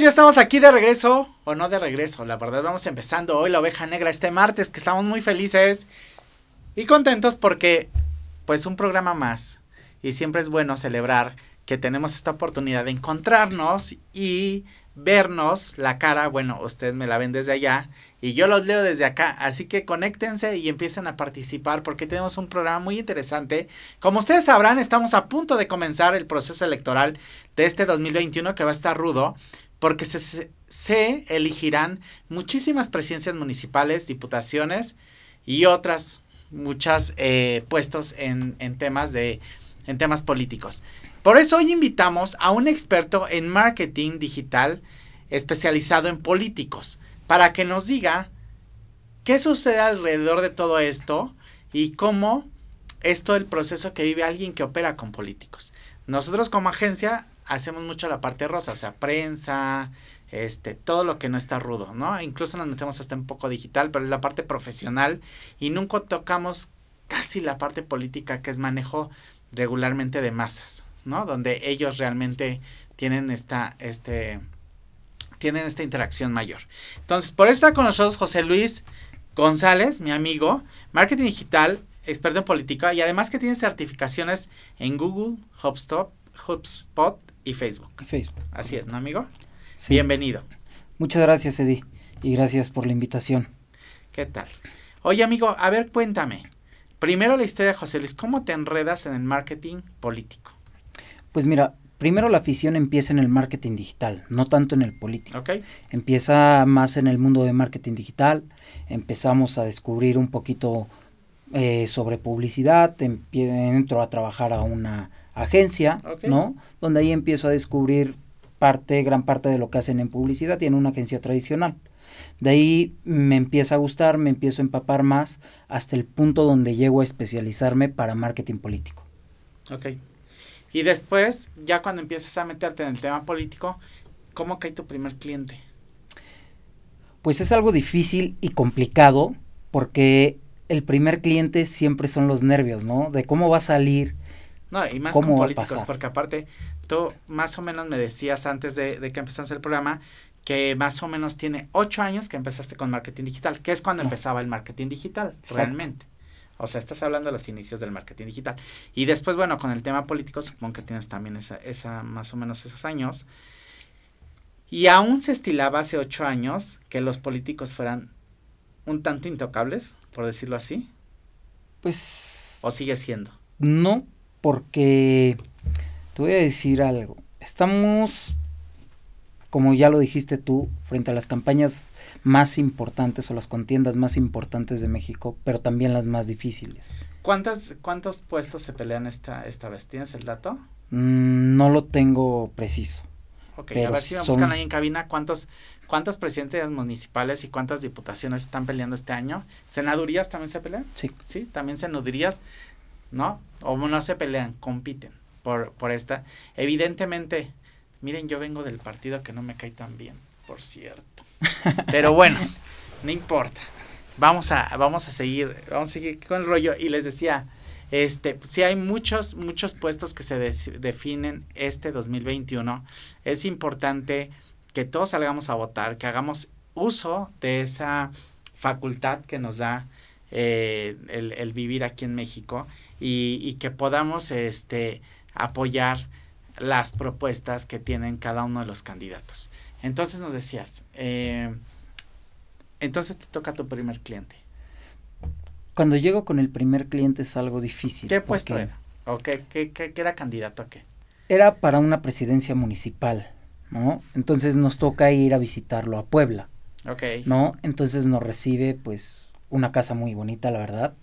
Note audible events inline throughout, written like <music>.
Ya estamos aquí de regreso, o no de regreso, la verdad vamos empezando hoy la oveja negra este martes, que estamos muy felices y contentos porque pues un programa más. Y siempre es bueno celebrar que tenemos esta oportunidad de encontrarnos y vernos la cara, bueno, ustedes me la ven desde allá y yo los leo desde acá, así que conéctense y empiecen a participar porque tenemos un programa muy interesante. Como ustedes sabrán, estamos a punto de comenzar el proceso electoral de este 2021 que va a estar rudo porque se, se elegirán muchísimas presidencias municipales, diputaciones y otras muchas eh, puestos en, en temas de en temas políticos. Por eso hoy invitamos a un experto en marketing digital especializado en políticos para que nos diga qué sucede alrededor de todo esto y cómo es todo el proceso que vive alguien que opera con políticos. Nosotros como agencia hacemos mucho la parte rosa, o sea, prensa, este, todo lo que no está rudo, ¿no? Incluso nos metemos hasta un poco digital, pero es la parte profesional y nunca tocamos casi la parte política que es manejo regularmente de masas, ¿no? Donde ellos realmente tienen esta, este, tienen esta interacción mayor. Entonces, por eso está con nosotros José Luis González, mi amigo, marketing digital, experto en política y además que tiene certificaciones en Google, HubSpot, HubSpot y Facebook. Facebook. Así es, ¿no, amigo? Bienvenido. Muchas gracias, Eddie, y gracias por la invitación. ¿Qué tal? Oye, amigo, a ver, cuéntame. Primero la historia de José Luis, ¿cómo te enredas en el marketing político? Pues mira, primero la afición empieza en el marketing digital, no tanto en el político. Ok. Empieza más en el mundo de marketing digital, empezamos a descubrir un poquito eh, sobre publicidad, entro a trabajar a una agencia, ¿no? Donde ahí empiezo a descubrir parte, gran parte de lo que hacen en publicidad y en una agencia tradicional. De ahí me empieza a gustar, me empiezo a empapar más hasta el punto donde llego a especializarme para marketing político. Ok. Y después, ya cuando empiezas a meterte en el tema político, ¿cómo cae tu primer cliente? Pues es algo difícil y complicado porque el primer cliente siempre son los nervios, ¿no? De cómo va a salir. No, y más con políticos, porque aparte, tú más o menos me decías antes de, de que empezase el programa que más o menos tiene ocho años que empezaste con marketing digital, que es cuando empezaba el marketing digital, realmente. O sea, estás hablando de los inicios del marketing digital. Y después, bueno, con el tema político, supongo que tienes también esa, esa más o menos esos años. Y aún se estilaba hace ocho años que los políticos fueran un tanto intocables, por decirlo así. Pues. ¿O sigue siendo? No, porque te voy a decir algo. Estamos como ya lo dijiste tú, frente a las campañas más importantes o las contiendas más importantes de México, pero también las más difíciles. ¿Cuántas, ¿Cuántos puestos se pelean esta, esta vez? ¿Tienes el dato? Mm, no lo tengo preciso. Ok, a ver si me buscan ahí en cabina cuántos, cuántas presidencias municipales y cuántas diputaciones están peleando este año. ¿Senadurías también se pelean? Sí. Sí, también senadurías, ¿no? O no se pelean, compiten por, por esta. Evidentemente, Miren, yo vengo del partido que no me cae tan bien, por cierto. <laughs> Pero bueno, no importa. Vamos a, vamos a seguir, vamos a seguir con el rollo. Y les decía, este, si hay muchos, muchos puestos que se definen este 2021, es importante que todos salgamos a votar, que hagamos uso de esa facultad que nos da eh, el, el, vivir aquí en México y, y que podamos este, apoyar las propuestas que tienen cada uno de los candidatos. Entonces nos decías, eh, entonces te toca tu primer cliente. Cuando llego con el primer cliente es algo difícil. ¿Qué puesto era? ¿O qué, qué, qué, era candidato a qué? Era para una presidencia municipal, ¿no? Entonces nos toca ir a visitarlo a Puebla. Ok. ¿No? Entonces nos recibe pues una casa muy bonita, la verdad,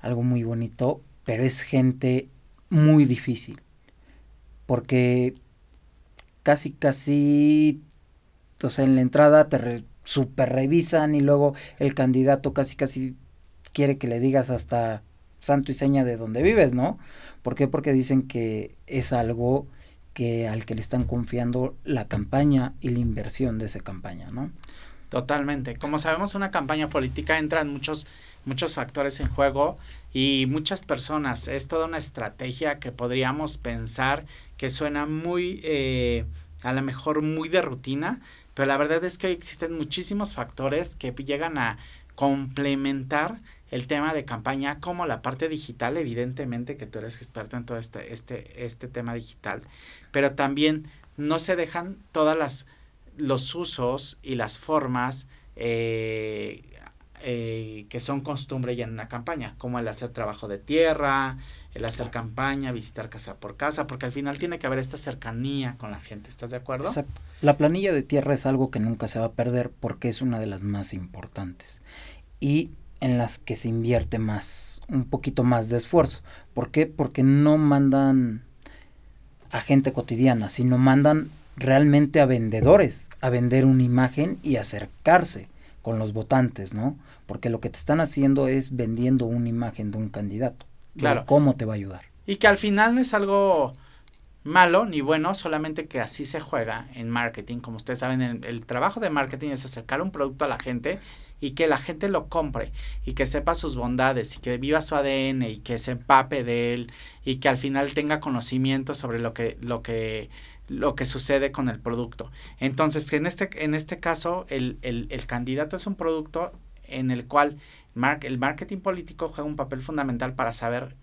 algo muy bonito, pero es gente muy difícil porque casi, casi, sea, en la entrada te super revisan y luego el candidato casi, casi quiere que le digas hasta santo y seña de dónde vives, ¿no? ¿Por qué? Porque dicen que es algo que al que le están confiando la campaña y la inversión de esa campaña, ¿no? Totalmente. Como sabemos, una campaña política entra en muchos muchos factores en juego y muchas personas. Es toda una estrategia que podríamos pensar que suena muy, eh, a lo mejor muy de rutina, pero la verdad es que hoy existen muchísimos factores que llegan a complementar el tema de campaña como la parte digital, evidentemente que tú eres experto en todo este, este, este tema digital, pero también no se dejan todas las los usos y las formas eh, eh, que son costumbre ya en una campaña, como el hacer trabajo de tierra, el hacer campaña, visitar casa por casa, porque al final tiene que haber esta cercanía con la gente, ¿estás de acuerdo? Exacto. La planilla de tierra es algo que nunca se va a perder porque es una de las más importantes y en las que se invierte más, un poquito más de esfuerzo. ¿Por qué? Porque no mandan a gente cotidiana, sino mandan realmente a vendedores, a vender una imagen y acercarse con los votantes, ¿no? Porque lo que te están haciendo es vendiendo una imagen de un candidato. Claro. ¿Cómo te va a ayudar? Y que al final no es algo malo ni bueno, solamente que así se juega en marketing. Como ustedes saben, el, el, trabajo de marketing es acercar un producto a la gente y que la gente lo compre y que sepa sus bondades y que viva su ADN y que se empape de él y que al final tenga conocimiento sobre lo que, lo que, lo que sucede con el producto. Entonces, en este, en este caso, el, el, el candidato es un producto en el cual el marketing político juega un papel fundamental para saber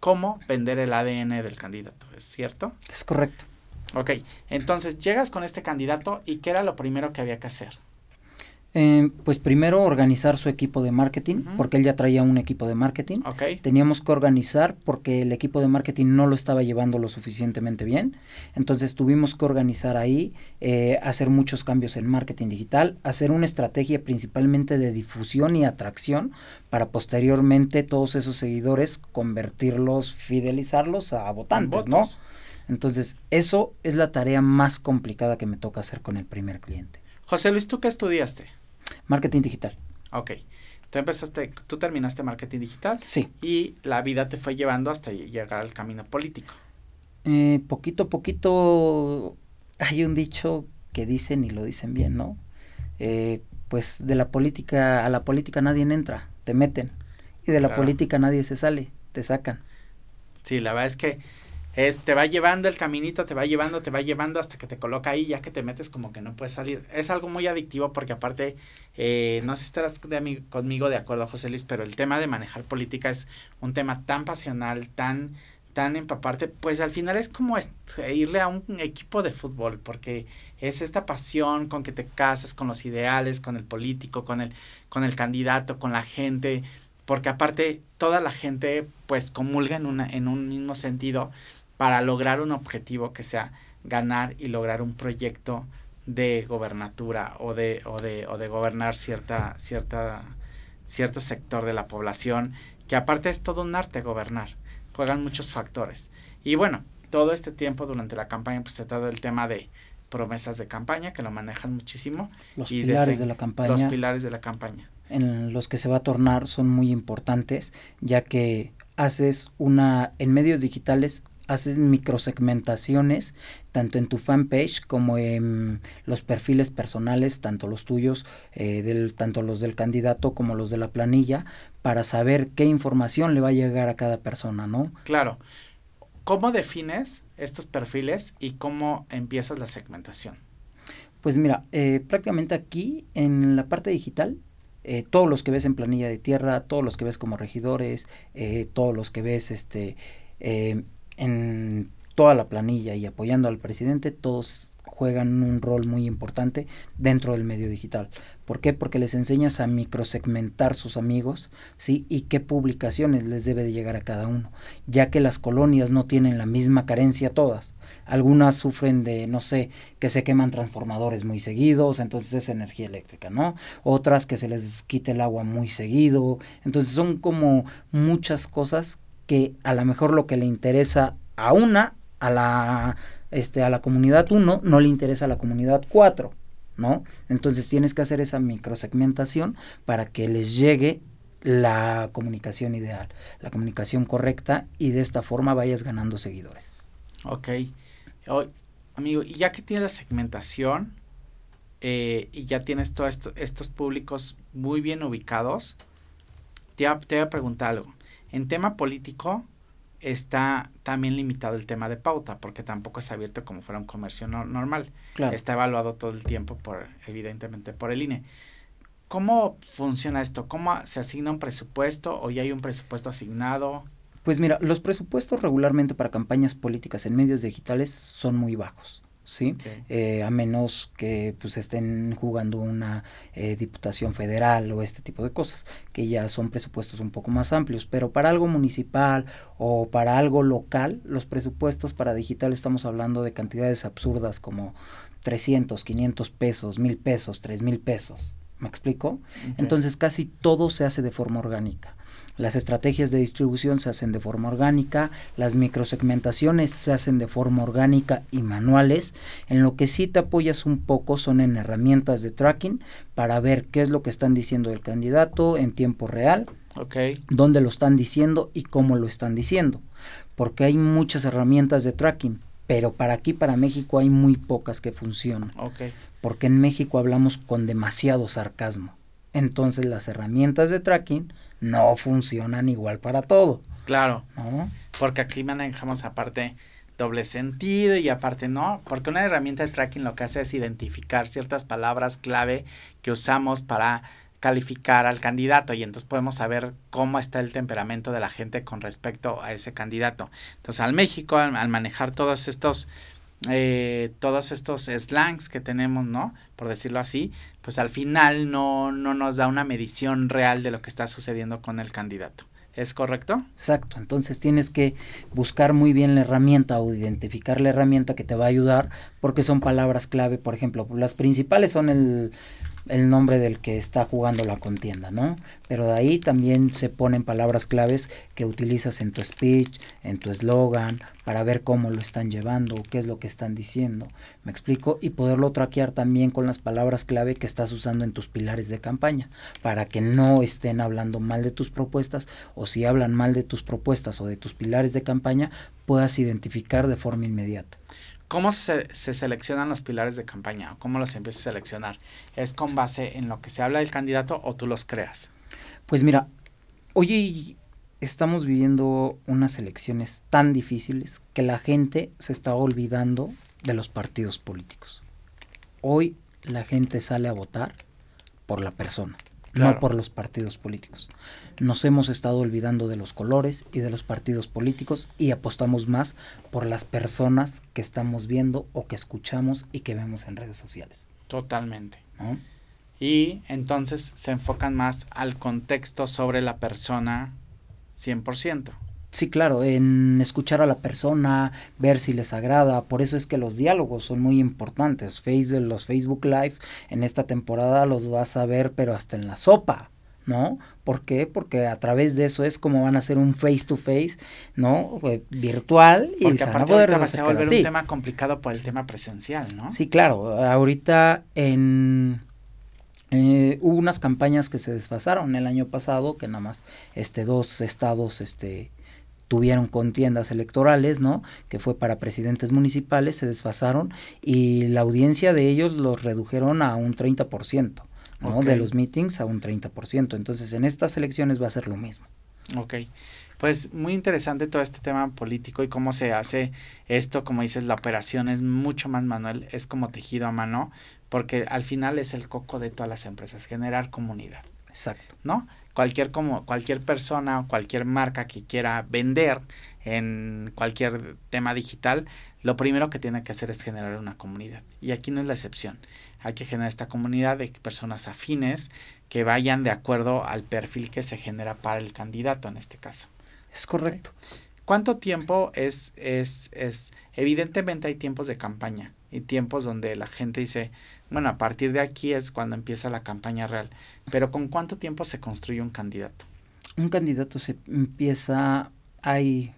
cómo vender el ADN del candidato, ¿es cierto? Es correcto. Ok, entonces llegas con este candidato y ¿qué era lo primero que había que hacer? Eh, pues primero organizar su equipo de marketing, porque él ya traía un equipo de marketing. Okay. Teníamos que organizar porque el equipo de marketing no lo estaba llevando lo suficientemente bien. Entonces tuvimos que organizar ahí, eh, hacer muchos cambios en marketing digital, hacer una estrategia principalmente de difusión y atracción para posteriormente todos esos seguidores convertirlos, fidelizarlos a votantes, ¿no? Entonces, eso es la tarea más complicada que me toca hacer con el primer cliente. José Luis, ¿tú qué estudiaste? Marketing digital. Ok. Tú empezaste, tú terminaste marketing digital. Sí. Y la vida te fue llevando hasta llegar al camino político. Eh, poquito a poquito hay un dicho que dicen y lo dicen bien, ¿no? Eh, pues de la política a la política nadie entra, te meten. Y de la política nadie se sale, te sacan. Sí, la verdad es que es, te va llevando el caminito, te va llevando, te va llevando hasta que te coloca ahí, ya que te metes como que no puedes salir. Es algo muy adictivo porque aparte, eh, no sé si estarás de conmigo de acuerdo, José Luis, pero el tema de manejar política es un tema tan pasional, tan tan empaparte, pues al final es como irle a un equipo de fútbol, porque es esta pasión con que te casas con los ideales, con el político, con el, con el candidato, con la gente, porque aparte toda la gente pues comulga en, una, en un mismo sentido para lograr un objetivo que sea ganar y lograr un proyecto de gobernatura o de, o de, o de gobernar cierta, cierta, cierto sector de la población, que aparte es todo un arte gobernar, juegan muchos factores. Y bueno, todo este tiempo durante la campaña pues se trata del tema de promesas de campaña, que lo manejan muchísimo. Los y pilares de, de la campaña. Los pilares de la campaña. En los que se va a tornar son muy importantes, ya que haces una, en medios digitales, haces microsegmentaciones tanto en tu fanpage como en los perfiles personales, tanto los tuyos, eh, del, tanto los del candidato como los de la planilla, para saber qué información le va a llegar a cada persona, ¿no? Claro. ¿Cómo defines estos perfiles y cómo empiezas la segmentación? Pues mira, eh, prácticamente aquí en la parte digital eh, todos los que ves en planilla de tierra, todos los que ves como regidores, eh, todos los que ves este eh, en toda la planilla y apoyando al presidente, todos juegan un rol muy importante dentro del medio digital. ¿Por qué? Porque les enseñas a microsegmentar sus amigos, ¿sí? Y qué publicaciones les debe de llegar a cada uno, ya que las colonias no tienen la misma carencia todas. Algunas sufren de, no sé, que se queman transformadores muy seguidos, entonces es energía eléctrica, ¿no? Otras que se les quite el agua muy seguido. Entonces son como muchas cosas que a lo mejor lo que le interesa a una, a la, este, a la comunidad 1, no le interesa a la comunidad 4, ¿no? Entonces tienes que hacer esa microsegmentación para que les llegue la comunicación ideal, la comunicación correcta y de esta forma vayas ganando seguidores. Ok. Oh, amigo, y ya que tienes la segmentación eh, y ya tienes todos esto, estos públicos muy bien ubicados, te, te voy a preguntar algo. En tema político, está también limitado el tema de pauta, porque tampoco es abierto como fuera un comercio normal. Claro. Está evaluado todo el tiempo, por evidentemente, por el INE. ¿Cómo funciona esto? ¿Cómo se asigna un presupuesto o ya hay un presupuesto asignado? Pues mira, los presupuestos regularmente para campañas políticas en medios digitales son muy bajos. ¿Sí? Eh, a menos que pues estén jugando una eh, diputación federal o este tipo de cosas, que ya son presupuestos un poco más amplios, pero para algo municipal o para algo local, los presupuestos para digital estamos hablando de cantidades absurdas como 300, 500 pesos, 1000 pesos, 3000 pesos. ¿Me explico? Entonces casi todo se hace de forma orgánica. Las estrategias de distribución se hacen de forma orgánica, las microsegmentaciones se hacen de forma orgánica y manuales. En lo que sí te apoyas un poco son en herramientas de tracking para ver qué es lo que están diciendo el candidato en tiempo real, okay. dónde lo están diciendo y cómo lo están diciendo. Porque hay muchas herramientas de tracking, pero para aquí, para México, hay muy pocas que funcionan. Okay. Porque en México hablamos con demasiado sarcasmo. Entonces las herramientas de tracking no funcionan igual para todo. Claro. Porque aquí manejamos aparte doble sentido y aparte no, porque una herramienta de tracking lo que hace es identificar ciertas palabras clave que usamos para calificar al candidato y entonces podemos saber cómo está el temperamento de la gente con respecto a ese candidato. Entonces al México, al manejar todos estos eh, todos estos slangs que tenemos, ¿no? Por decirlo así, pues al final no, no nos da una medición real de lo que está sucediendo con el candidato. ¿Es correcto? Exacto, entonces tienes que buscar muy bien la herramienta o identificar la herramienta que te va a ayudar porque son palabras clave, por ejemplo, las principales son el, el nombre del que está jugando la contienda, ¿no? Pero de ahí también se ponen palabras claves que utilizas en tu speech, en tu eslogan, para ver cómo lo están llevando, qué es lo que están diciendo, ¿me explico? Y poderlo traquear también con las palabras clave que estás usando en tus pilares de campaña, para que no estén hablando mal de tus propuestas, o si hablan mal de tus propuestas o de tus pilares de campaña, puedas identificar de forma inmediata. ¿Cómo se, seleccionan los pilares de campaña? ¿Cómo los empiezas a seleccionar? ¿Es con base en lo que se habla del candidato o tú los creas? Pues mira, hoy estamos viviendo unas elecciones tan difíciles que la gente se está olvidando de los partidos políticos. Hoy la gente sale a votar por la persona no por los partidos políticos. Nos hemos estado olvidando de los colores y de los partidos políticos y apostamos más por las personas que estamos viendo o que escuchamos y que vemos en redes sociales. Totalmente. Y entonces se enfocan más al contexto sobre la persona 100%. Sí, claro, en escuchar a la persona, ver si les agrada, por eso es que los diálogos son muy importantes. Facebook, los Facebook Live en esta temporada los vas a ver, pero hasta en la sopa, ¿no? ¿Por qué? Porque a través de eso es como van a hacer un face to face, ¿no? Eh, virtual y Porque aparte a va a volver un tema complicado por el tema presencial, ¿no? Sí, claro. Ahorita en eh, hubo unas campañas que se desfasaron el año pasado, que nada más este dos estados este tuvieron contiendas electorales, ¿no? Que fue para presidentes municipales, se desfasaron y la audiencia de ellos los redujeron a un 30%, ¿no? De los meetings a un 30%. Entonces, en estas elecciones va a ser lo mismo. Ok. Pues muy interesante todo este tema político y cómo se hace esto, como dices, la operación es mucho más manual, es como tejido a mano, porque al final es el coco de todas las empresas, generar comunidad. Exacto. ¿No? cualquier como cualquier persona o cualquier marca que quiera vender en cualquier tema digital, lo primero que tiene que hacer es generar una comunidad. Y aquí no es la excepción. Hay que generar esta comunidad de personas afines que vayan de acuerdo al perfil que se genera para el candidato en este caso. Es correcto. ¿Cuánto tiempo es, es, es, evidentemente hay tiempos de campaña y tiempos donde la gente dice, bueno, a partir de aquí es cuando empieza la campaña real. Pero ¿con cuánto tiempo se construye un candidato? Un candidato se empieza, hay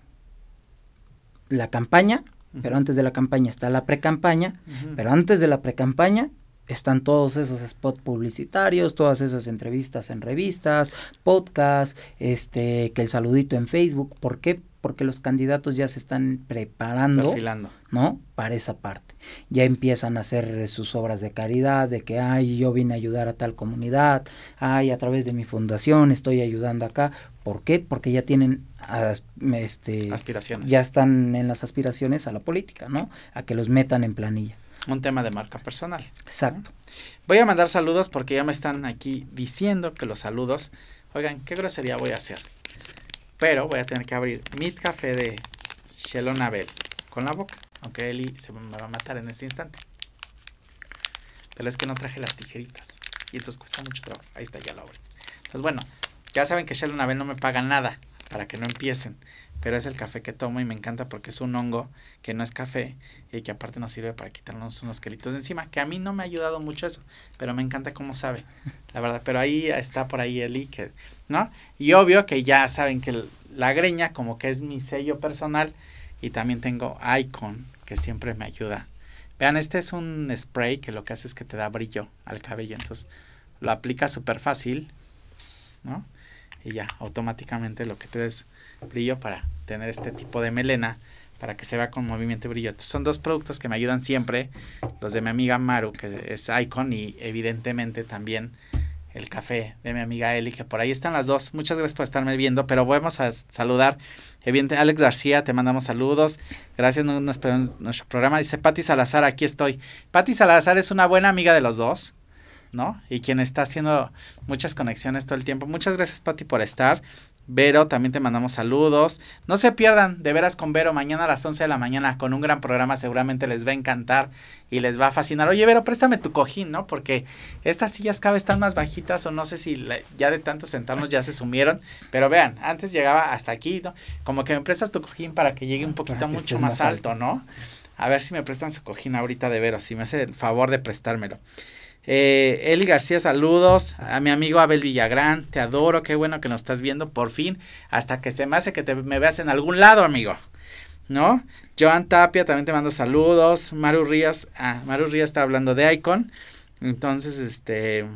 la campaña, pero antes de la campaña está la pre-campaña, pero antes de la pre-campaña están todos esos spots publicitarios, todas esas entrevistas en revistas, podcasts, este, que el saludito en Facebook. ¿Por qué? porque los candidatos ya se están preparando, ¿no? Para esa parte. Ya empiezan a hacer sus obras de caridad, de que, ay, yo vine a ayudar a tal comunidad, ay, a través de mi fundación estoy ayudando acá. ¿Por qué? Porque ya tienen este, aspiraciones. Ya están en las aspiraciones a la política, ¿no? A que los metan en planilla. Un tema de marca personal. Exacto. Voy a mandar saludos porque ya me están aquí diciendo que los saludos. Oigan, qué grosería voy a hacer. Pero voy a tener que abrir mi café de Shelonabel con la boca. Aunque Eli se me va a matar en este instante. Pero es que no traje las tijeritas. Y entonces cuesta mucho trabajo. Ahí está, ya lo abrí. Entonces, bueno, ya saben que Shelonabel no me paga nada para que no empiecen. Pero es el café que tomo y me encanta porque es un hongo que no es café y que aparte nos sirve para quitarnos unos quelitos de encima. Que a mí no me ha ayudado mucho eso, pero me encanta cómo sabe, la verdad. Pero ahí está por ahí el que, ¿no? Y obvio que ya saben que la greña como que es mi sello personal y también tengo Icon que siempre me ayuda. Vean, este es un spray que lo que hace es que te da brillo al cabello. Entonces lo aplica súper fácil, ¿no? Y ya automáticamente lo que te des brillo para tener este tipo de melena para que se vea con movimiento y brillo. son dos productos que me ayudan siempre, los de mi amiga Maru, que es Icon, y evidentemente también el café de mi amiga Eli, que por ahí están las dos. Muchas gracias por estarme viendo, pero vamos a saludar. Evidentemente, Alex García, te mandamos saludos. Gracias, nuestro, nuestro programa. Dice Patti Salazar, aquí estoy. Patti Salazar es una buena amiga de los dos. ¿No? Y quien está haciendo muchas conexiones todo el tiempo. Muchas gracias, Pati, por estar. Vero, también te mandamos saludos. No se pierdan de veras con Vero mañana a las 11 de la mañana con un gran programa. Seguramente les va a encantar y les va a fascinar. Oye, Vero, préstame tu cojín, ¿no? Porque estas sillas cada vez están más bajitas o no sé si ya de tanto sentarnos ya se sumieron. Pero vean, antes llegaba hasta aquí, ¿no? Como que me prestas tu cojín para que llegue un poquito mucho más, alto, ¿no? A ver si me prestan su cojín ahorita de Vero, si me hace el favor de prestármelo. Eh, Eli García, saludos. A mi amigo Abel Villagrán, te adoro, qué bueno que nos estás viendo por fin. Hasta que se me hace que te, me veas en algún lado, amigo. ¿No? Joan Tapia, también te mando saludos. Maru Ríos, ah, Maru Ríos está hablando de Icon. Entonces, este.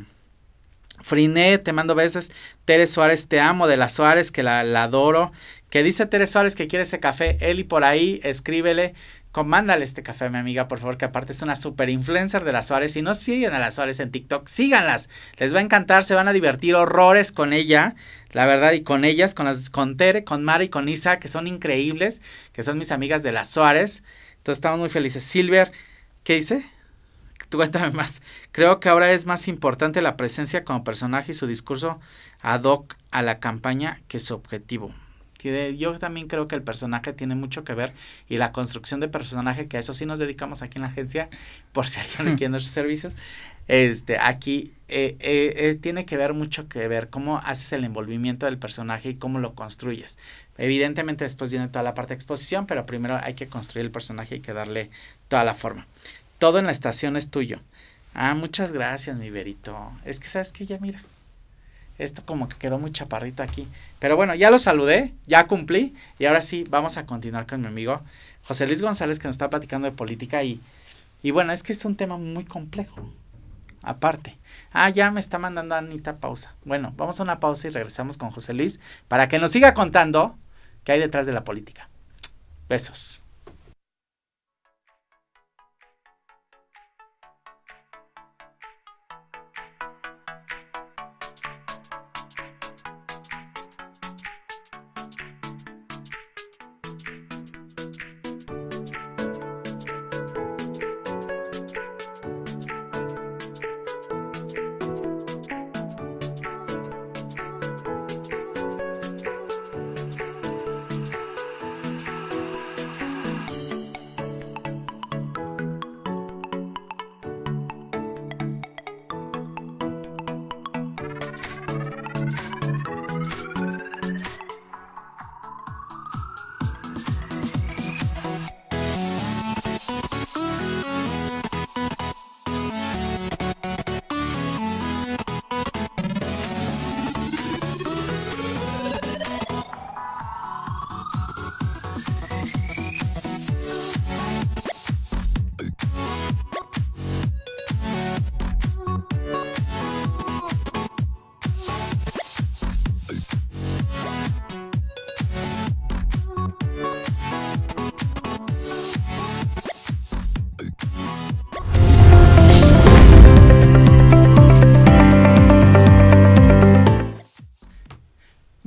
Friné, te mando besos. Tere Suárez, te amo. De la Suárez, que la, la adoro. Que dice Tere Suárez que quiere ese café. Eli por ahí, escríbele mándale este café a mi amiga, por favor, que aparte es una super influencer de las Suárez. Si no siguen a las Suárez en TikTok, síganlas. Les va a encantar, se van a divertir horrores con ella, la verdad, y con ellas, con las, con Tere, con Mara y con Isa, que son increíbles, que son mis amigas de las Suárez. Entonces estamos muy felices. Silver, ¿qué dice? Tú cuéntame más. Creo que ahora es más importante la presencia como personaje y su discurso ad hoc a la campaña que su objetivo yo también creo que el personaje tiene mucho que ver y la construcción de personaje, que a eso sí nos dedicamos aquí en la agencia, <laughs> por si alguien <laughs> quiere nuestros servicios, este, aquí eh, eh, tiene que ver mucho que ver cómo haces el envolvimiento del personaje y cómo lo construyes. Evidentemente después viene toda la parte de exposición, pero primero hay que construir el personaje y que darle toda la forma. Todo en la estación es tuyo. Ah, muchas gracias, mi Verito. Es que sabes que ya mira. Esto como que quedó muy chaparrito aquí. Pero bueno, ya lo saludé, ya cumplí. Y ahora sí, vamos a continuar con mi amigo José Luis González que nos está platicando de política. Y, y bueno, es que es un tema muy complejo. Aparte. Ah, ya me está mandando Anita pausa. Bueno, vamos a una pausa y regresamos con José Luis para que nos siga contando qué hay detrás de la política. Besos.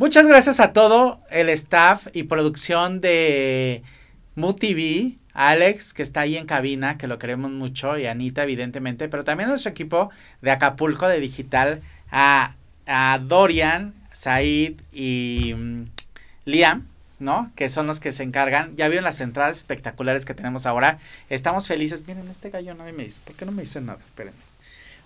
Muchas gracias a todo el staff y producción de MUTV, Alex, que está ahí en cabina, que lo queremos mucho, y Anita, evidentemente, pero también a nuestro equipo de Acapulco de Digital, a, a Dorian, Said y mm, Liam, ¿no? Que son los que se encargan. Ya vieron las entradas espectaculares que tenemos ahora. Estamos felices. Miren, este gallo nadie me dice. ¿Por qué no me dice nada? Espérenme.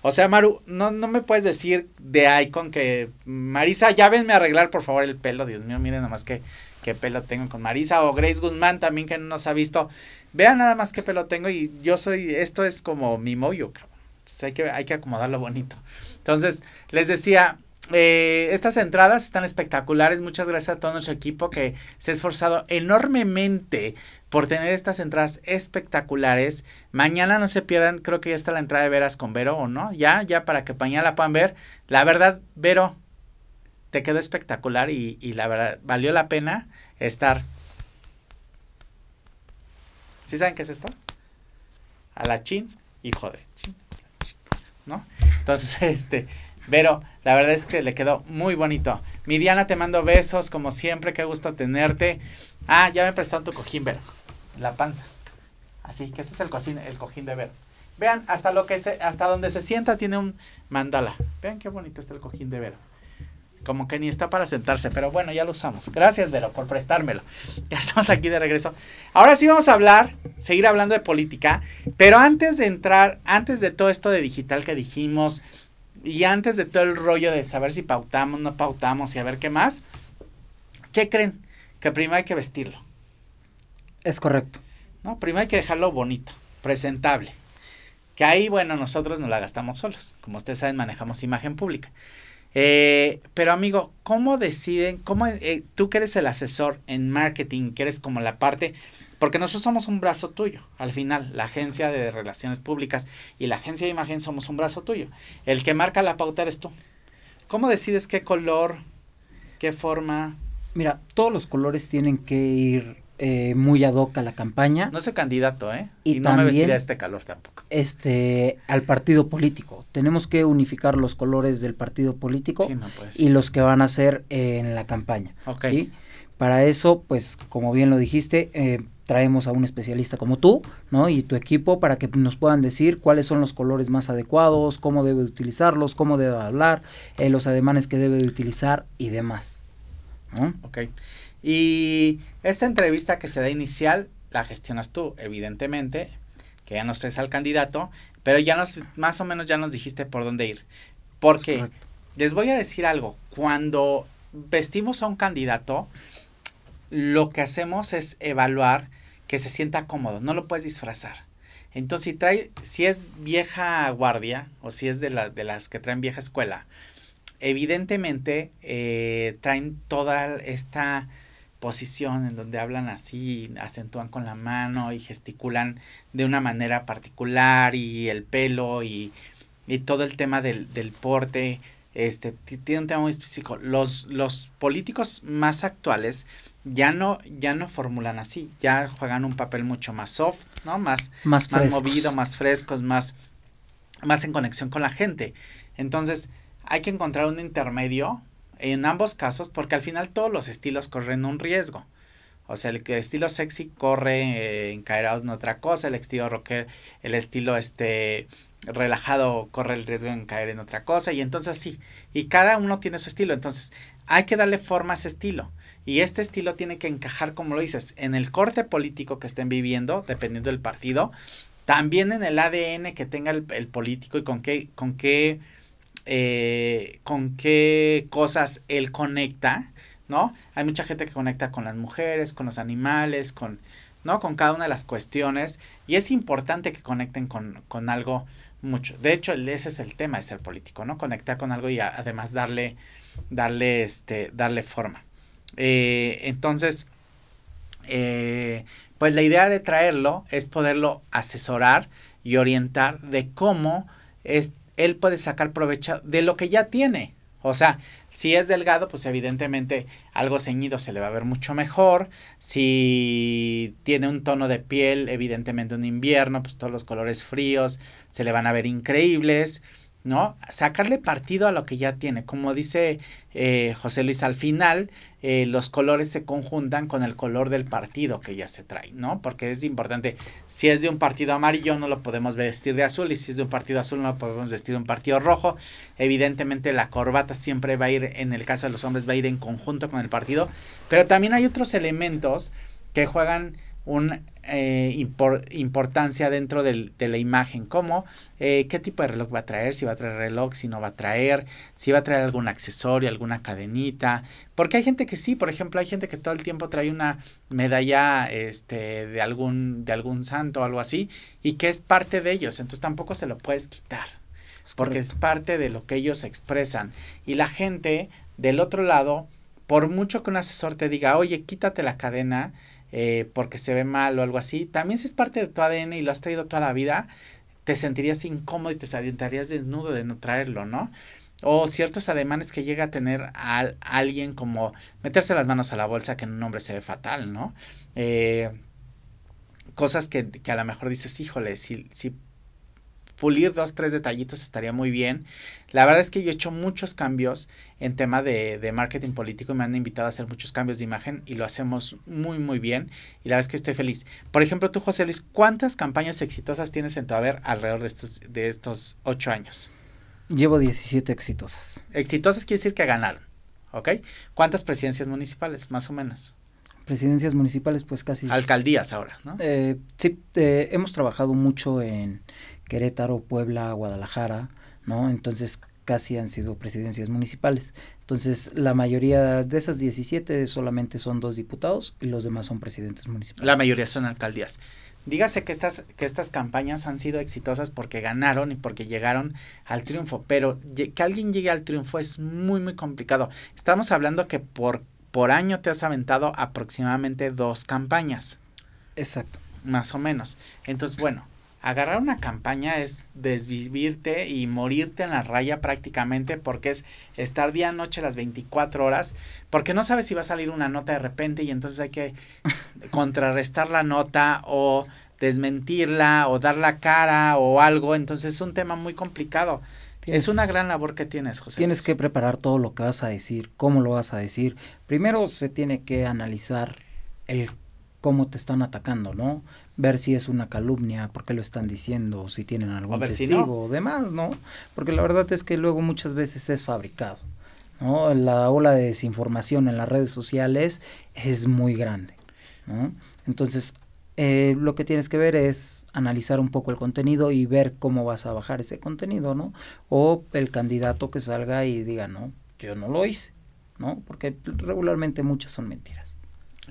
O sea, Maru, no, no me puedes decir de Icon que Marisa, ya venme a arreglar por favor el pelo. Dios mío, miren nomás qué, qué pelo tengo con Marisa. O Grace Guzmán también que no nos ha visto. Vean nada más qué pelo tengo y yo soy, esto es como mi moyo, cabrón. Entonces hay que, hay que acomodarlo bonito. Entonces, les decía, eh, estas entradas están espectaculares. Muchas gracias a todo nuestro equipo que se ha esforzado enormemente por tener estas entradas espectaculares. Mañana no se pierdan, creo que ya está la entrada de Veras con Vero, ¿o no? Ya, ya para que mañana la puedan ver. La verdad, Vero, te quedó espectacular y, y la verdad, valió la pena estar. ¿Sí saben qué es esto? A la chin y joder. ¿No? Entonces, <laughs> este, Vero, la verdad es que le quedó muy bonito. Miriana, te mando besos, como siempre, qué gusto tenerte. Ah, ya me prestaron tu cojín, Vero. La panza. Así que ese es el, cojín, el cojín de Vero. Vean, hasta lo que se, hasta donde se sienta tiene un mandala. Vean qué bonito está el cojín de Vero. Como que ni está para sentarse, pero bueno, ya lo usamos. Gracias, Vero, por prestármelo. <laughs> Ya estamos aquí de regreso. Ahora sí vamos a hablar, seguir hablando de política, pero antes de entrar, antes de todo esto de digital que dijimos, y antes de todo el rollo de saber si pautamos, no pautamos y a ver qué más, ¿qué creen? Que primero hay que vestirlo. Es correcto. No, primero hay que dejarlo bonito, presentable. Que ahí, bueno, nosotros no la gastamos solos. Como ustedes saben, manejamos imagen pública. Eh, pero amigo, ¿cómo deciden? ¿Cómo eh, tú que eres el asesor en marketing, que eres como la parte porque nosotros somos un brazo tuyo. Al final, la agencia de relaciones públicas y la agencia de imagen somos un brazo tuyo. El que marca la pauta eres tú. ¿Cómo decides qué color, qué forma? Mira, todos los colores tienen que ir eh, muy ad hoc a la campaña. No soy candidato, ¿eh? Y, no me vestiría este calor tampoco. Este, al partido político. Tenemos que unificar los colores del partido político y los que van a ser en la campaña. Ok. Para eso, pues, como bien lo dijiste, eh, traemos a un especialista como tú, ¿no? Y tu equipo para que nos puedan decir cuáles son los colores más adecuados, cómo debe utilizarlos, cómo debe hablar, eh, los ademanes que debe utilizar y demás. ¿no? Ok. Y esta entrevista que se da inicial la gestionas tú, evidentemente, que ya nos traes al candidato, pero ya nos, más o menos ya nos dijiste por dónde ir. Porque les voy a decir algo, cuando vestimos a un candidato, lo que hacemos es evaluar que se sienta cómodo, no lo puedes disfrazar. Entonces, si trae, si es vieja guardia o si es de, la, de las que traen vieja escuela, evidentemente eh, traen toda esta posición en donde hablan así, acentúan con la mano y gesticulan de una manera particular y el pelo y, y todo el tema del, del porte, este, tiene un tema muy específico. Los, los políticos más actuales ya no, ya no formulan así, ya juegan un papel mucho más soft, ¿no? Más, más, movido, más frescos, más, más en conexión con la gente. Entonces, hay que encontrar un intermedio en ambos casos, porque al final todos los estilos corren un riesgo. O sea, el, estilo sexy corre eh, en caer en otra cosa, el estilo rocker, el estilo este relajado corre el riesgo en caer en otra cosa, y entonces sí, y cada uno tiene su estilo, entonces hay que darle forma a ese estilo. Y este estilo tiene que encajar, como lo dices, en el corte político que estén viviendo, dependiendo del partido, también en el ADN que tenga el, político y con qué, con qué, eh, con qué cosas él conecta, ¿no? Hay mucha gente que conecta con las mujeres, con los animales, con, ¿no? Con cada una de las cuestiones. Y es importante que conecten con, con algo mucho. De hecho, ese es el tema de ser político, ¿no? Conectar con algo y además darle, darle, este, darle forma. Eh, entonces, eh, pues la idea de traerlo es poderlo asesorar y orientar de cómo es, él puede sacar provecho de lo que ya tiene. O sea, si es delgado, pues evidentemente algo ceñido se le va a ver mucho mejor. Si tiene un tono de piel, evidentemente un invierno, pues todos los colores fríos se le van a ver increíbles. ¿No? Sacarle partido a lo que ya tiene. Como dice eh, José Luis, al final eh, los colores se conjuntan con el color del partido que ya se trae, ¿no? Porque es importante, si es de un partido amarillo no lo podemos vestir de azul y si es de un partido azul no lo podemos vestir de un partido rojo. Evidentemente la corbata siempre va a ir, en el caso de los hombres, va a ir en conjunto con el partido, pero también hay otros elementos que juegan un eh, importancia dentro del, de la imagen, como eh, qué tipo de reloj va a traer, si va a traer reloj, si no va a traer, si va a traer algún accesorio, alguna cadenita, porque hay gente que sí, por ejemplo, hay gente que todo el tiempo trae una medalla este, de, algún, de algún santo o algo así, y que es parte de ellos, entonces tampoco se lo puedes quitar, porque es parte de lo que ellos expresan, y la gente del otro lado, por mucho que un asesor te diga, oye, quítate la cadena, eh, porque se ve mal o algo así, también si es parte de tu ADN y lo has traído toda la vida, te sentirías incómodo y te sentirías desnudo de no traerlo, ¿no? O ciertos ademanes que llega a tener a, alguien como meterse las manos a la bolsa, que en un hombre se ve fatal, ¿no? Eh, cosas que, que, a lo mejor dices, híjole, si, si pulir dos, tres detallitos estaría muy bien. La verdad es que yo he hecho muchos cambios en tema de, de, marketing político y me han invitado a hacer muchos cambios de imagen y lo hacemos muy, muy bien. Y la verdad es que estoy feliz. Por ejemplo, tú, José Luis, ¿cuántas campañas exitosas tienes en tu haber alrededor de estos, de estos ocho años? Llevo 17 exitosas. Exitosas quiere decir que ganaron, ¿ok? ¿Cuántas presidencias municipales, más o menos? Presidencias municipales, pues casi. Alcaldías ahora, ¿no? Eh, sí, eh, hemos trabajado mucho en Querétaro, Puebla, Guadalajara, ¿no? Entonces casi han sido presidencias municipales. Entonces, la mayoría de esas 17 solamente son dos diputados y los demás son presidentes municipales. La mayoría son alcaldías. Dígase que estas, que estas campañas han sido exitosas porque ganaron y porque llegaron al triunfo, pero que alguien llegue al triunfo es muy, muy complicado. Estamos hablando que por, por año te has aventado aproximadamente dos campañas. Exacto. Más o menos. Entonces, bueno, agarrar una campaña es desvivirte y morirte en la raya prácticamente porque es estar día noche las 24 horas porque no sabes si va a salir una nota de repente y entonces hay que <laughs> contrarrestar la nota o desmentirla o dar la cara o algo entonces es un tema muy complicado es una gran labor que tienes, José. Tienes que preparar todo lo que vas a decir, cómo lo vas a decir. Primero se tiene que analizar el cómo te están atacando, ¿no? Ver si es una calumnia, por qué lo están diciendo, si tienen algún testigo o demás, ¿no? Porque la verdad es que luego muchas veces es fabricado, ¿no? La ola de desinformación en las redes sociales es muy grande, ¿no? Entonces, eh, lo que tienes que ver es analizar un poco el contenido y ver cómo vas a bajar ese contenido, ¿no? O el candidato que salga y diga, no, yo no lo hice, ¿no? Porque regularmente muchas son mentiras.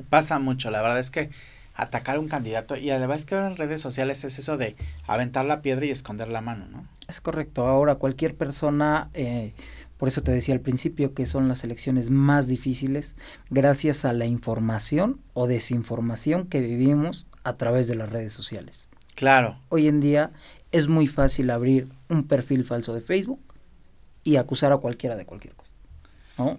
Pasa mucho, la verdad es que atacar a un candidato y además que ahora en redes sociales es eso de aventar la piedra y esconder la mano, ¿no? Es correcto, ahora cualquier persona, eh, por eso te decía al principio que son las elecciones más difíciles gracias a la información o desinformación que vivimos a través de las redes sociales. Claro. Hoy en día es muy fácil abrir un perfil falso de Facebook y acusar a cualquiera de cualquier cosa.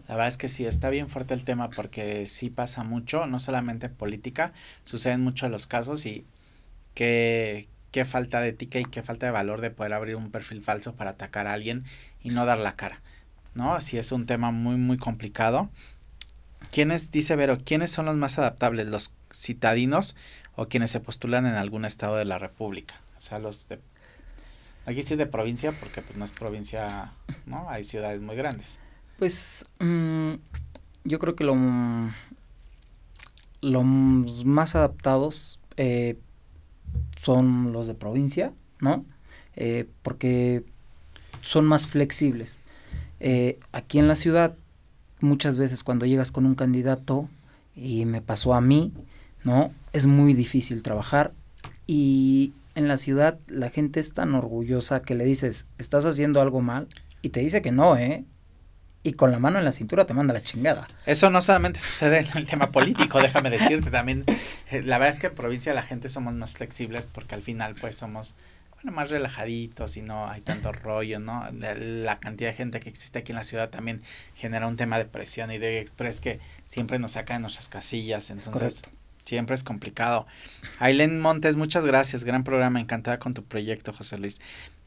La verdad es que sí, está bien fuerte el tema porque sí pasa mucho, no solamente en política, suceden muchos los casos y qué, qué falta de ética y qué falta de valor de poder abrir un perfil falso para atacar a alguien y no dar la cara, ¿no? Sí es un tema muy, muy complicado. ¿Quiénes, dice Vero, quiénes son los más adaptables, los citadinos o quienes se postulan en algún estado de la República? O sea, los de... Aquí sí de provincia porque pues no es provincia, ¿no? Hay ciudades muy grandes. Pues mm, yo creo que lo, los más adaptados eh, son los de provincia, ¿no? Eh, porque son más flexibles. Eh, aquí en la ciudad, muchas veces cuando llegas con un candidato, y me pasó a mí, ¿no? Es muy difícil trabajar y en la ciudad la gente es tan orgullosa que le dices, estás haciendo algo mal y te dice que no, ¿eh? Y con la mano en la cintura te manda la chingada. Eso no solamente sucede en el tema político, déjame decirte también. Eh, la verdad es que en provincia la gente somos más flexibles porque al final pues somos bueno, más relajaditos y no hay tanto rollo, ¿no? La, cantidad de gente que existe aquí en la ciudad también genera un tema de presión y de express que siempre nos saca de nuestras casillas. Entonces, Siempre es complicado. Aileen Montes, muchas gracias. Gran programa. Encantada con tu proyecto, José Luis.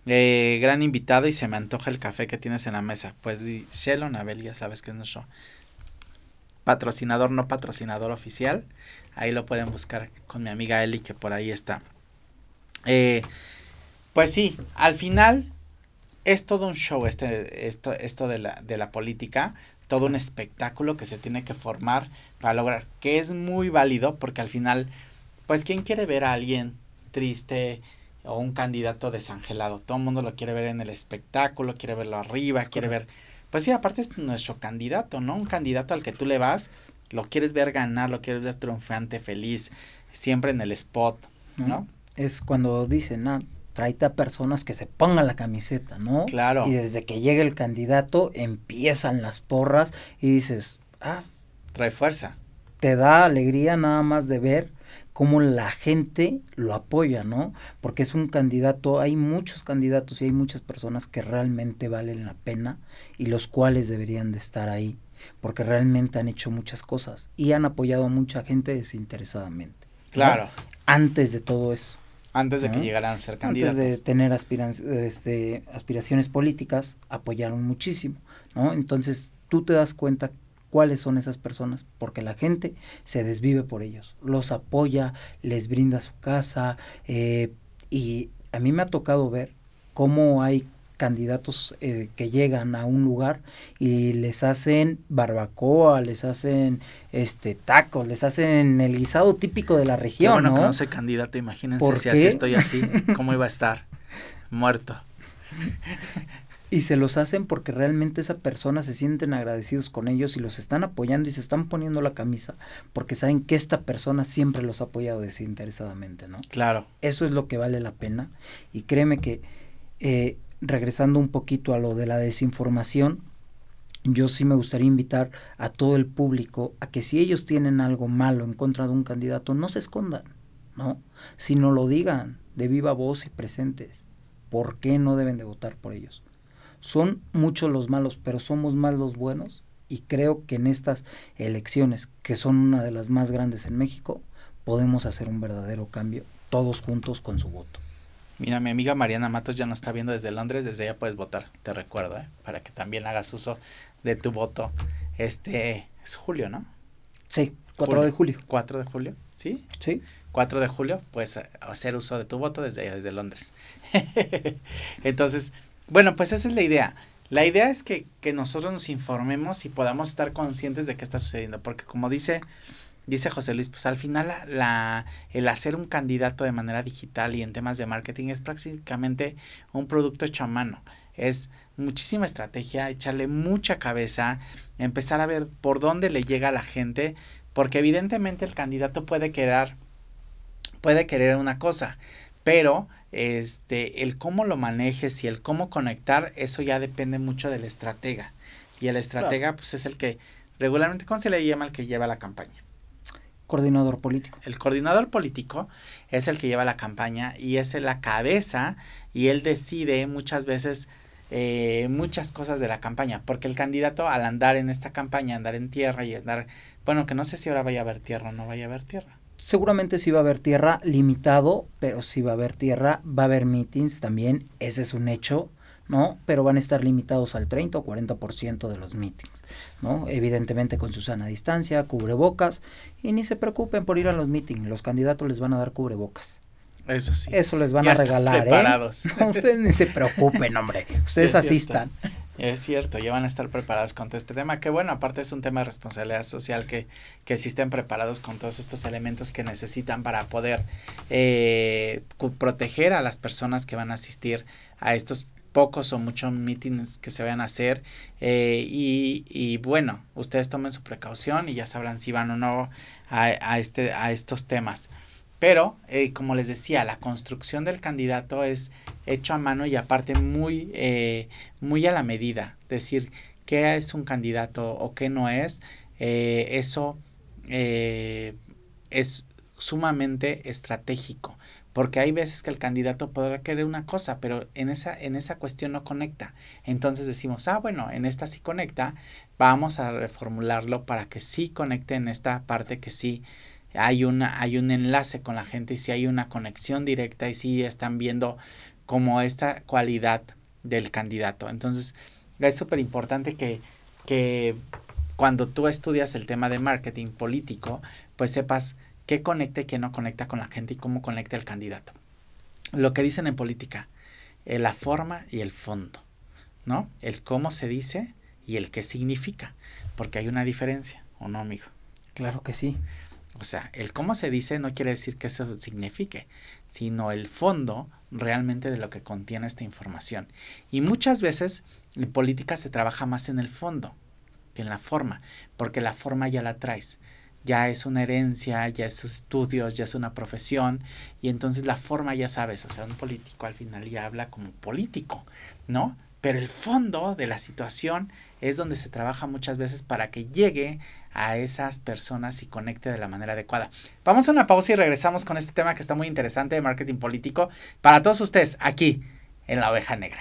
Eh, gran invitado y se me antoja el café que tienes en la mesa. Pues Shelo Nabel, ya sabes que es nuestro patrocinador, no patrocinador oficial. Ahí lo pueden buscar con mi amiga Eli, que por ahí está. Eh, pues sí, al final es todo un show este, esto, esto de la, de la política todo un espectáculo que se tiene que formar para lograr, que es muy válido porque al final, pues, ¿quién quiere ver a alguien triste o un candidato desangelado? Todo el mundo lo quiere ver en el espectáculo, quiere verlo arriba, quiere ver, pues sí, aparte es nuestro candidato, ¿no? Un candidato al que tú le vas, lo quieres ver ganar, lo quieres ver triunfante, feliz, siempre en el spot, ¿no? Es cuando dicen, ah, tráete a personas que se pongan la camiseta, ¿no? Claro. Y desde que llega el candidato empiezan las porras y dices, ah, trae fuerza. Te da alegría nada más de ver cómo la gente lo apoya, ¿no? Porque es un candidato, hay muchos candidatos y hay muchas personas que realmente valen la pena y los cuales deberían de estar ahí, porque realmente han hecho muchas cosas y han apoyado a mucha gente desinteresadamente. Claro. Antes de todo eso. Antes de que llegaran a ser candidatos. Antes de tener este, aspiraciones políticas, apoyaron muchísimo, ¿no? Entonces tú te das cuenta cuáles son esas personas, porque la gente se desvive por ellos, los apoya, les brinda su casa, eh, y a mí me ha tocado ver cómo hay candidatos eh, que llegan a un lugar y les hacen barbacoa, les hacen este tacos, les hacen el guisado típico de la región. bueno ¿no? que candidato, imagínense si así estoy así, cómo iba a estar <laughs> muerto. <laughs> Y se los hacen porque realmente esa persona se sienten agradecidos con ellos y los están apoyando y se están poniendo la camisa porque saben que esta persona siempre los ha apoyado desinteresadamente, ¿no? Claro. Eso es lo que vale la pena y créeme que eh, regresando un poquito a lo de la desinformación, yo sí me gustaría invitar a todo el público a que si ellos tienen algo malo en contra de un candidato, no se escondan, ¿no? Sino lo digan de viva voz y presentes. ¿Por qué no deben de votar por ellos? Son muchos los malos, pero somos más los buenos y creo que en estas elecciones, que son una de las más grandes en México, podemos hacer un verdadero cambio todos juntos con su voto. Mira, mi amiga Mariana Matos ya nos está viendo desde Londres, desde allá puedes votar, te recuerdo, ¿eh? para que también hagas uso de tu voto. Este es julio, ¿no? Sí, 4 de julio. 4 de julio, ¿sí? Sí. 4 de julio, puedes hacer uso de tu voto desde allá, desde Londres. <laughs> Entonces, bueno, pues esa es la idea. La idea es que, que nosotros nos informemos y podamos estar conscientes de qué está sucediendo, porque como dice dice José Luis, pues al final la, el hacer un candidato de manera digital y en temas de marketing es prácticamente un producto hecho a mano. Es muchísima estrategia, echarle mucha cabeza, empezar a ver por dónde le llega a la gente, porque evidentemente el candidato puede quedar, puede querer una cosa, pero este, el cómo lo manejes y el cómo conectar, eso ya depende mucho del estratega. Y el estratega, pues es el que regularmente, ¿cómo se le llama el que lleva la campaña? Coordinador político. El coordinador político es el que lleva la campaña y es la cabeza y él decide muchas veces eh, muchas cosas de la campaña, porque el candidato al andar en esta campaña, andar en tierra y andar, bueno, que no sé si ahora vaya a haber tierra o no vaya a haber tierra. Seguramente sí va a haber tierra limitado, pero sí va a haber tierra, va a haber meetings también, ese es un hecho, ¿no? Pero van a estar limitados al 30 o 40% de los meetings, ¿no? Evidentemente con su sana distancia, cubrebocas, y ni se preocupen por ir a los meetings, los candidatos les van a dar cubrebocas. Eso sí. Eso les van a regalar, ¿eh? preparados. <laughs> ustedes ni se preocupen, hombre. Ustedes asistan. Es cierto, ya van a estar preparados con todo este tema, que bueno, aparte es un tema de responsabilidad social, que, que sí estén preparados con todos estos elementos que necesitan para poder eh, proteger a las personas que van a asistir a estos pocos o muchos meetings que se vayan a hacer eh, y, y, bueno, ustedes tomen su precaución y ya sabrán si van o no a, a este, a estos temas. Pero, eh, como les decía, la construcción del candidato es hecho a mano y aparte muy, eh, muy a la medida. Decir qué es un candidato o qué no es, eso es sumamente estratégico porque hay veces que el candidato podrá querer una cosa, pero en esa, en esa cuestión no conecta. Entonces decimos, ah, bueno, en esta sí conecta, vamos a reformularlo para que sí conecte en esta parte que sí hay, una, hay un enlace con la gente y si hay una conexión directa y si están viendo como esta cualidad del candidato. Entonces, es súper importante que, que cuando tú estudias el tema de marketing político, pues sepas qué conecta y qué no conecta con la gente y cómo conecta el candidato. Lo que dicen en política, eh, la forma y el fondo, ¿no? El cómo se dice y el qué significa, porque hay una diferencia, ¿o no, amigo? Claro que sí. O sea, el cómo se dice no quiere decir que eso signifique, sino el fondo realmente de lo que contiene esta información. Y muchas veces en política se trabaja más en el fondo que en la forma, porque la forma ya la traes. Ya es una herencia, ya es estudios, ya es una profesión, y entonces la forma ya sabes, o sea, un político al final ya habla como político, ¿no? Pero el fondo de la situación es donde se trabaja muchas veces para que llegue a esas personas y conecte de la manera adecuada. Vamos a una pausa y regresamos con este tema que está muy interesante de marketing político para todos ustedes aquí en la oveja negra.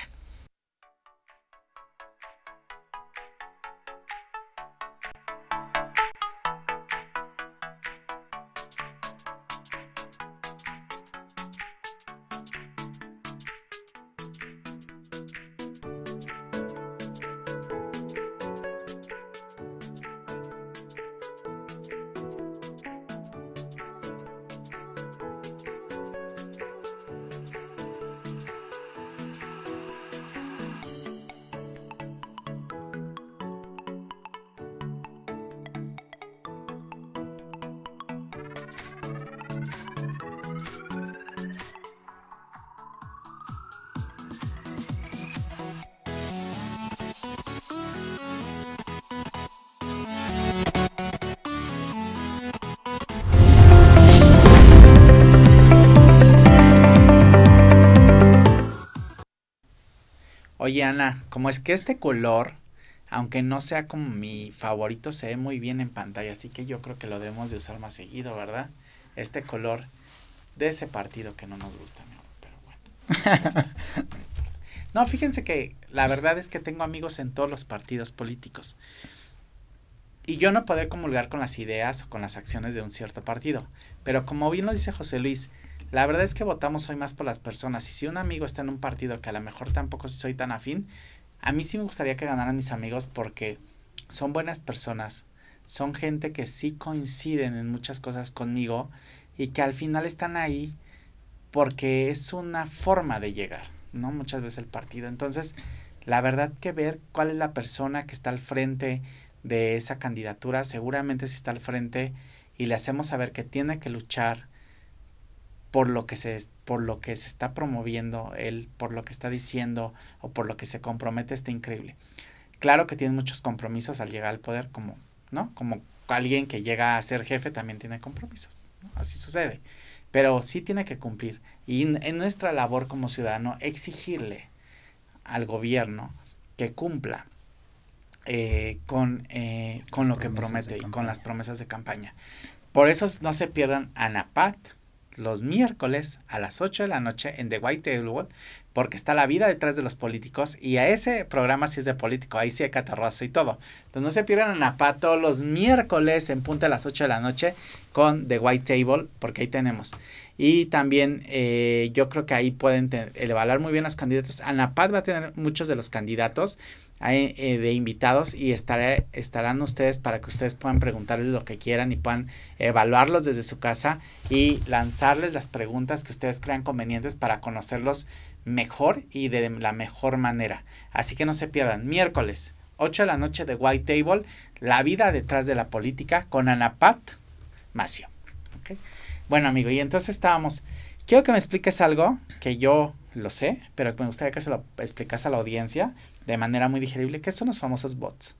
Oye, Ana, como es que este color, aunque no sea como mi favorito, se ve muy bien en pantalla, así que yo creo que lo debemos de usar más seguido, ¿verdad? Este color de ese partido que no nos gusta, pero bueno. <laughs> No, fíjense que la verdad es que tengo amigos en todos los partidos políticos. Y yo no podré comulgar con las ideas o con las acciones de un cierto partido. Pero como bien lo dice José Luis, la verdad es que votamos hoy más por las personas. Y si un amigo está en un partido que a lo mejor tampoco soy tan afín, a mí sí me gustaría que ganaran mis amigos porque son buenas personas. Son gente que sí coinciden en muchas cosas conmigo y que al final están ahí porque es una forma de llegar, ¿no? Muchas veces el partido. Entonces, la verdad que ver cuál es la persona que está al frente de esa candidatura, seguramente si está al frente y le hacemos saber que tiene que luchar, por lo que se por lo que se está promoviendo él, por lo que está diciendo o por lo que se compromete está increíble. Claro que tiene muchos compromisos al llegar al poder como, ¿no? Como alguien que llega a ser jefe también tiene compromisos, así sucede. Pero sí tiene que cumplir y en nuestra labor como ciudadano exigirle al gobierno que cumpla eh, con, eh, con lo que promete y con las promesas de campaña. Por eso no se pierdan ANAPAT, los miércoles a las 8 de la noche en The White Table, porque está la vida detrás de los políticos y a ese programa sí es de político, ahí sí hay catarrazo y todo. Entonces no se pierdan a Napato los miércoles en punta a las 8 de la noche con The White Table, porque ahí tenemos. Y también eh, yo creo que ahí pueden evaluar muy bien los candidatos. Anapat va a tener muchos de los candidatos de invitados y estarán ustedes para que ustedes puedan preguntarles lo que quieran y puedan evaluarlos desde su casa y lanzarles las preguntas que ustedes crean convenientes para conocerlos mejor y de la mejor manera. Así que no se pierdan. Miércoles, 8 de la noche de White Table, la vida detrás de la política con Anapat Macio. Bueno, amigo, y entonces estábamos. Quiero que me expliques algo que yo lo sé, pero me gustaría que se lo explicas a la audiencia de manera muy digerible. ¿Qué son los famosos bots?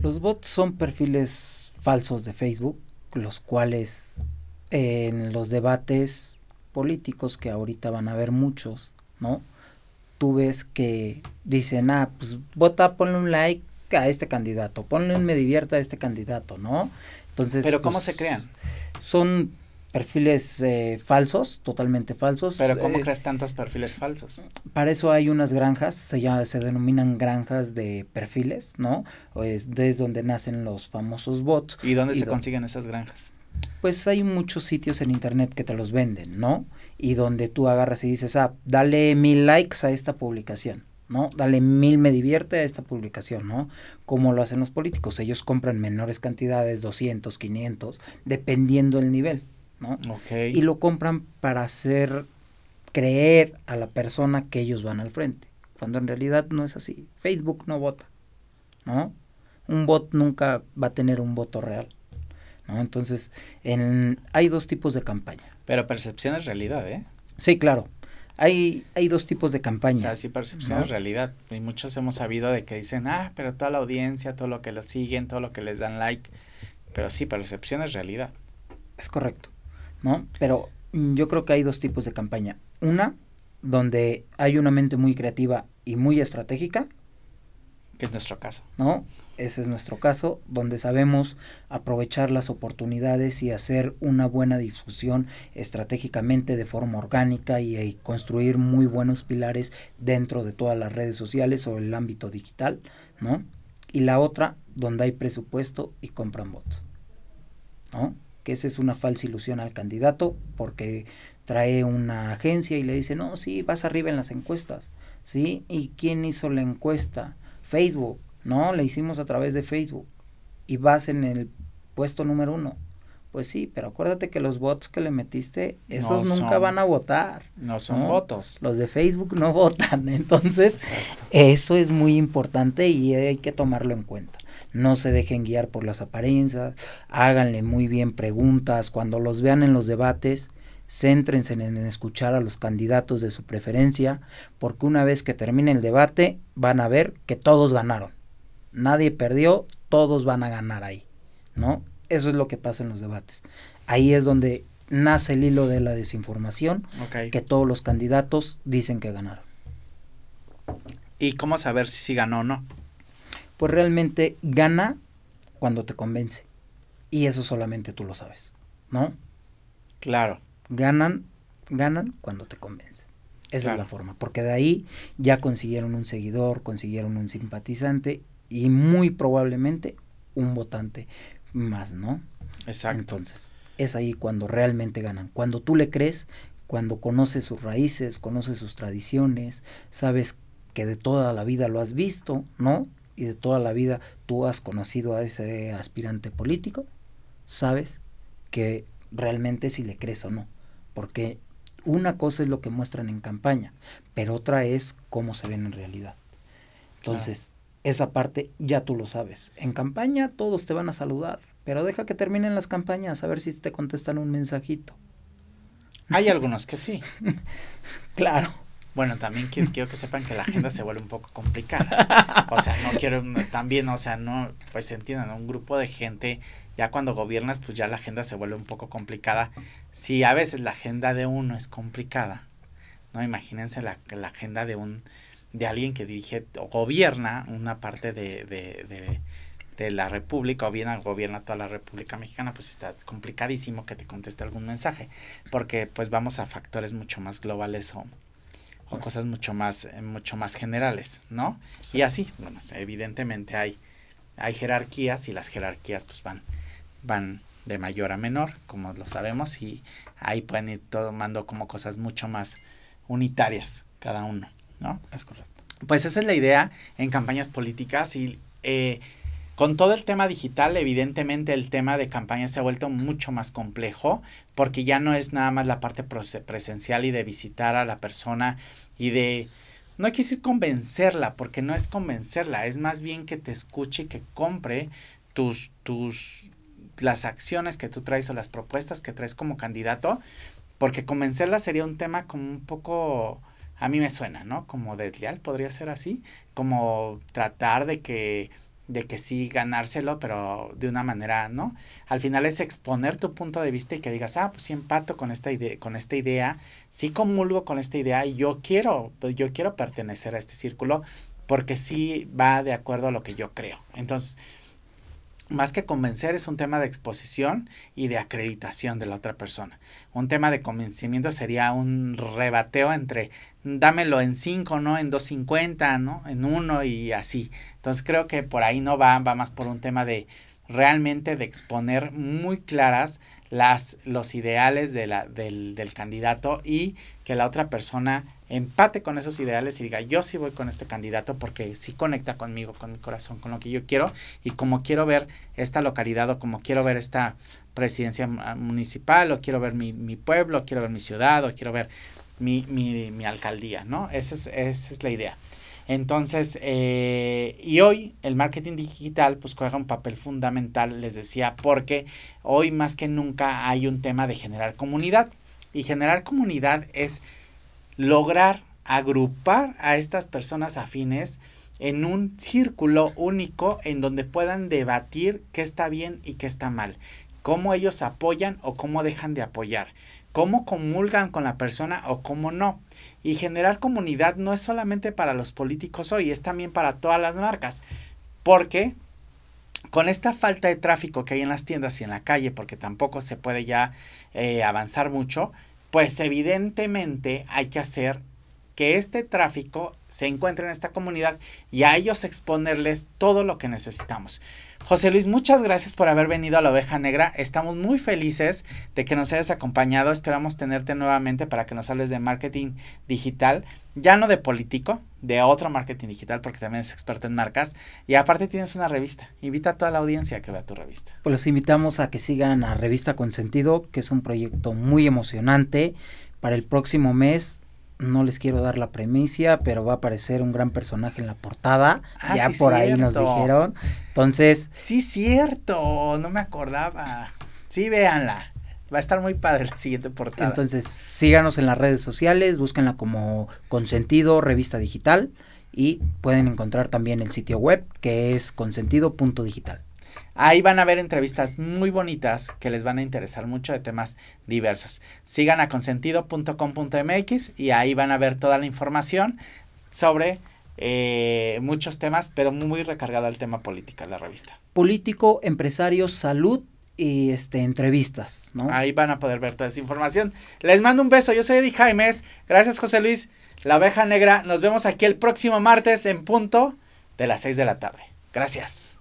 Los bots son perfiles falsos de Facebook, los cuales en los debates políticos, que ahorita van a haber muchos, ¿no? Tú ves que dicen, ah, pues vota, ponle un like a este candidato, ponle un me divierta a este candidato, ¿no? Entonces. Pero ¿cómo pues, se crean? Son perfiles eh, falsos, totalmente falsos. Pero ¿cómo eh, creas tantos perfiles falsos? Para eso hay unas granjas, se, llama, se denominan granjas de perfiles, ¿no? Es donde nacen los famosos bots. ¿Y dónde se consiguen esas granjas? Pues hay muchos sitios en internet que te los venden, ¿no? Y donde tú agarras y dices, ah, dale mil likes a esta publicación, ¿no? Dale mil me divierte a esta publicación, ¿no? Como lo hacen los políticos. Ellos compran menores cantidades, 200, 500, dependiendo el nivel, ¿no? Ok. Y lo compran para hacer creer a la persona que ellos van al frente, cuando en realidad no es así. Facebook no vota, ¿no? Un bot nunca va a tener un voto real, ¿no? Entonces, en, hay dos tipos de campaña. Pero percepción es realidad, ¿eh? Sí, claro. Hay, hay dos tipos de campaña. O sea, sí, percepción ¿no? es realidad. Y muchos hemos sabido de que dicen, ah, pero toda la audiencia, todo lo que lo siguen, todo lo que les dan like. Pero sí, percepción es realidad. Es correcto, ¿no? Pero mm, yo creo que hay dos tipos de campaña. Una, donde hay una mente muy creativa y muy estratégica, Que es nuestro caso. ¿no? Ese es nuestro caso, donde sabemos aprovechar las oportunidades y hacer una buena difusión estratégicamente de forma orgánica y, y construir muy buenos pilares dentro de todas las redes sociales o el ámbito digital, ¿no? Y la otra, donde hay presupuesto y compran bots, ¿no? Que esa es una falsa ilusión al candidato porque trae una agencia y le dice, no, sí, vas arriba en las encuestas, ¿sí? ¿Y quién hizo la encuesta? Facebook, ¿no? La hicimos a través de Facebook y vas en el puesto número uno. Pues sí, pero acuérdate que los bots que le metiste, esos No nunca son- van a votar. No son ¿no? votos. Los de Facebook no <laughs> votan, entonces Exacto. eso es muy importante y hay que tomarlo en cuenta. No se dejen guiar por las apariencias, háganle muy bien preguntas, cuando los vean en los debates, céntrense en, escuchar a los candidatos de su preferencia, porque una vez que termine el debate van a ver que todos ganaron. Nadie perdió, todos van a ganar ahí, ¿no? Eso es lo que pasa en los debates. Ahí es donde nace el hilo de la desinformación, que todos los candidatos dicen que ganaron. ¿Y cómo saber si sí ganó o no? Pues realmente gana cuando te convence. Y eso solamente tú lo sabes, ¿no? Claro. Ganan, ganan cuando te convence. Esa Claro. es la forma, porque de ahí ya consiguieron un seguidor, consiguieron un simpatizante y muy probablemente un votante más, ¿no? Exacto. Entonces, es ahí cuando realmente ganan. Cuando tú le crees, cuando conoces sus raíces, conoces sus tradiciones, sabes que de toda la vida lo has visto, ¿no? Y de toda la vida tú has conocido a ese aspirante político, sabes que realmente si le crees o no. Porque una cosa es lo que muestran en campaña, pero otra es cómo se ven en realidad. Entonces, esa parte ya tú lo sabes. En campaña todos te van a saludar, pero deja que terminen las campañas a ver si te contestan un mensajito. Hay algunos que sí. <laughs> Claro. Bueno, también qui- <laughs> quiero que sepan que la agenda se vuelve un poco complicada. <laughs> O sea, no quiero no, también, o sea, no, pues entiendan, un grupo de gente, ya cuando gobiernas, pues ya la agenda se vuelve un poco complicada. Si a veces la agenda de uno es complicada, ¿no? Imagínense la, la agenda de un, de alguien que dirige o gobierna una parte de, de, de, de la República o bien gobierna toda la República Mexicana, pues está complicadísimo que te conteste algún mensaje, porque pues vamos a factores mucho más globales o, o cosas mucho más, eh, mucho más generales, ¿no? Y así, bueno, evidentemente hay, hay jerarquías y las jerarquías pues van, van de mayor a menor, como lo sabemos, y ahí pueden ir tomando como cosas mucho más unitarias cada uno, ¿no? Es correcto. Pues esa es la idea en campañas políticas y eh, con todo el tema digital, evidentemente el tema de campaña se ha vuelto mucho más complejo porque ya no es nada más la parte presencial y de visitar a la persona y de... No que decir convencerla, porque no es convencerla, es más bien que te escuche y que compre tus, tus, las acciones que tú traes o las propuestas que traes como candidato, porque convencerla sería un tema como un poco, a mí me suena, ¿no? Como desleal, podría ser así, como tratar de que, de que sí ganárselo, pero de una manera, ¿no? Al final es exponer tu punto de vista y que digas, ah, pues sí empato con esta idea, con esta idea, sí comulgo con esta idea y yo quiero, pues yo quiero pertenecer a este círculo porque sí va de acuerdo a lo que yo creo. Entonces, más que convencer es un tema de exposición y de acreditación de la otra persona. Un tema de convencimiento sería un rebateo entre dámelo en 5, ¿no? En 2.50, ¿no? En 1 y así. Entonces creo que por ahí no va, va más por un tema de realmente de exponer muy claras las, los ideales de la, del, del candidato y que la otra persona empate con esos ideales y diga, yo sí voy con este candidato porque sí conecta conmigo, con mi corazón, con lo que yo quiero y como quiero ver esta localidad o como quiero ver esta presidencia municipal o quiero ver mi, mi pueblo, quiero ver mi ciudad o quiero ver mi, mi, mi alcaldía, ¿no? Esa es, esa es la idea. Entonces, eh, y hoy el marketing digital pues juega un papel fundamental, les decía, porque hoy más que nunca hay un tema de generar comunidad. Y generar comunidad es lograr agrupar a estas personas afines en un círculo único en donde puedan debatir qué está bien y qué está mal, cómo ellos apoyan o cómo dejan de apoyar, cómo comulgan con la persona o cómo no. Y generar comunidad no es solamente para los políticos hoy, es también para todas las marcas. Porque con esta falta de tráfico que hay en las tiendas y en la calle, porque tampoco se puede ya eh, avanzar mucho, pues evidentemente hay que hacer que este tráfico se encuentre en esta comunidad y a ellos exponerles todo lo que necesitamos. José Luis, muchas gracias por haber venido a la oveja negra. Estamos muy felices de que nos hayas acompañado. Esperamos tenerte nuevamente para que nos hables de marketing digital, ya no de político, de otro marketing digital, porque también es experto en marcas. Y aparte tienes una revista. Invita a toda la audiencia a que vea tu revista. Pues los invitamos a que sigan a Revista Consentido, que es un proyecto muy emocionante. Para el próximo mes no les quiero dar la premicia, pero va a aparecer un gran personaje en la portada. Ah, ya por ahí nos dijeron. Entonces. Sí, cierto. No me acordaba. Sí, véanla. Va a estar muy padre la siguiente portada. Entonces, síganos en las redes sociales, búsquenla como Consentido Revista Digital y pueden encontrar también el sitio web que es consentido.digital. Ahí van a ver entrevistas muy bonitas que les van a interesar mucho de temas diversos. Sigan a consentido.com.mx y ahí van a ver toda la información sobre eh, muchos temas, pero muy recargado al tema política, la revista. Político, empresario, salud y este entrevistas, ¿no? Ahí van a poder ver toda esa información. Les mando un beso, yo soy Eddie Jaimes, gracias José Luis, la oveja negra, nos vemos aquí el próximo martes en punto de las 6 de la tarde. Gracias.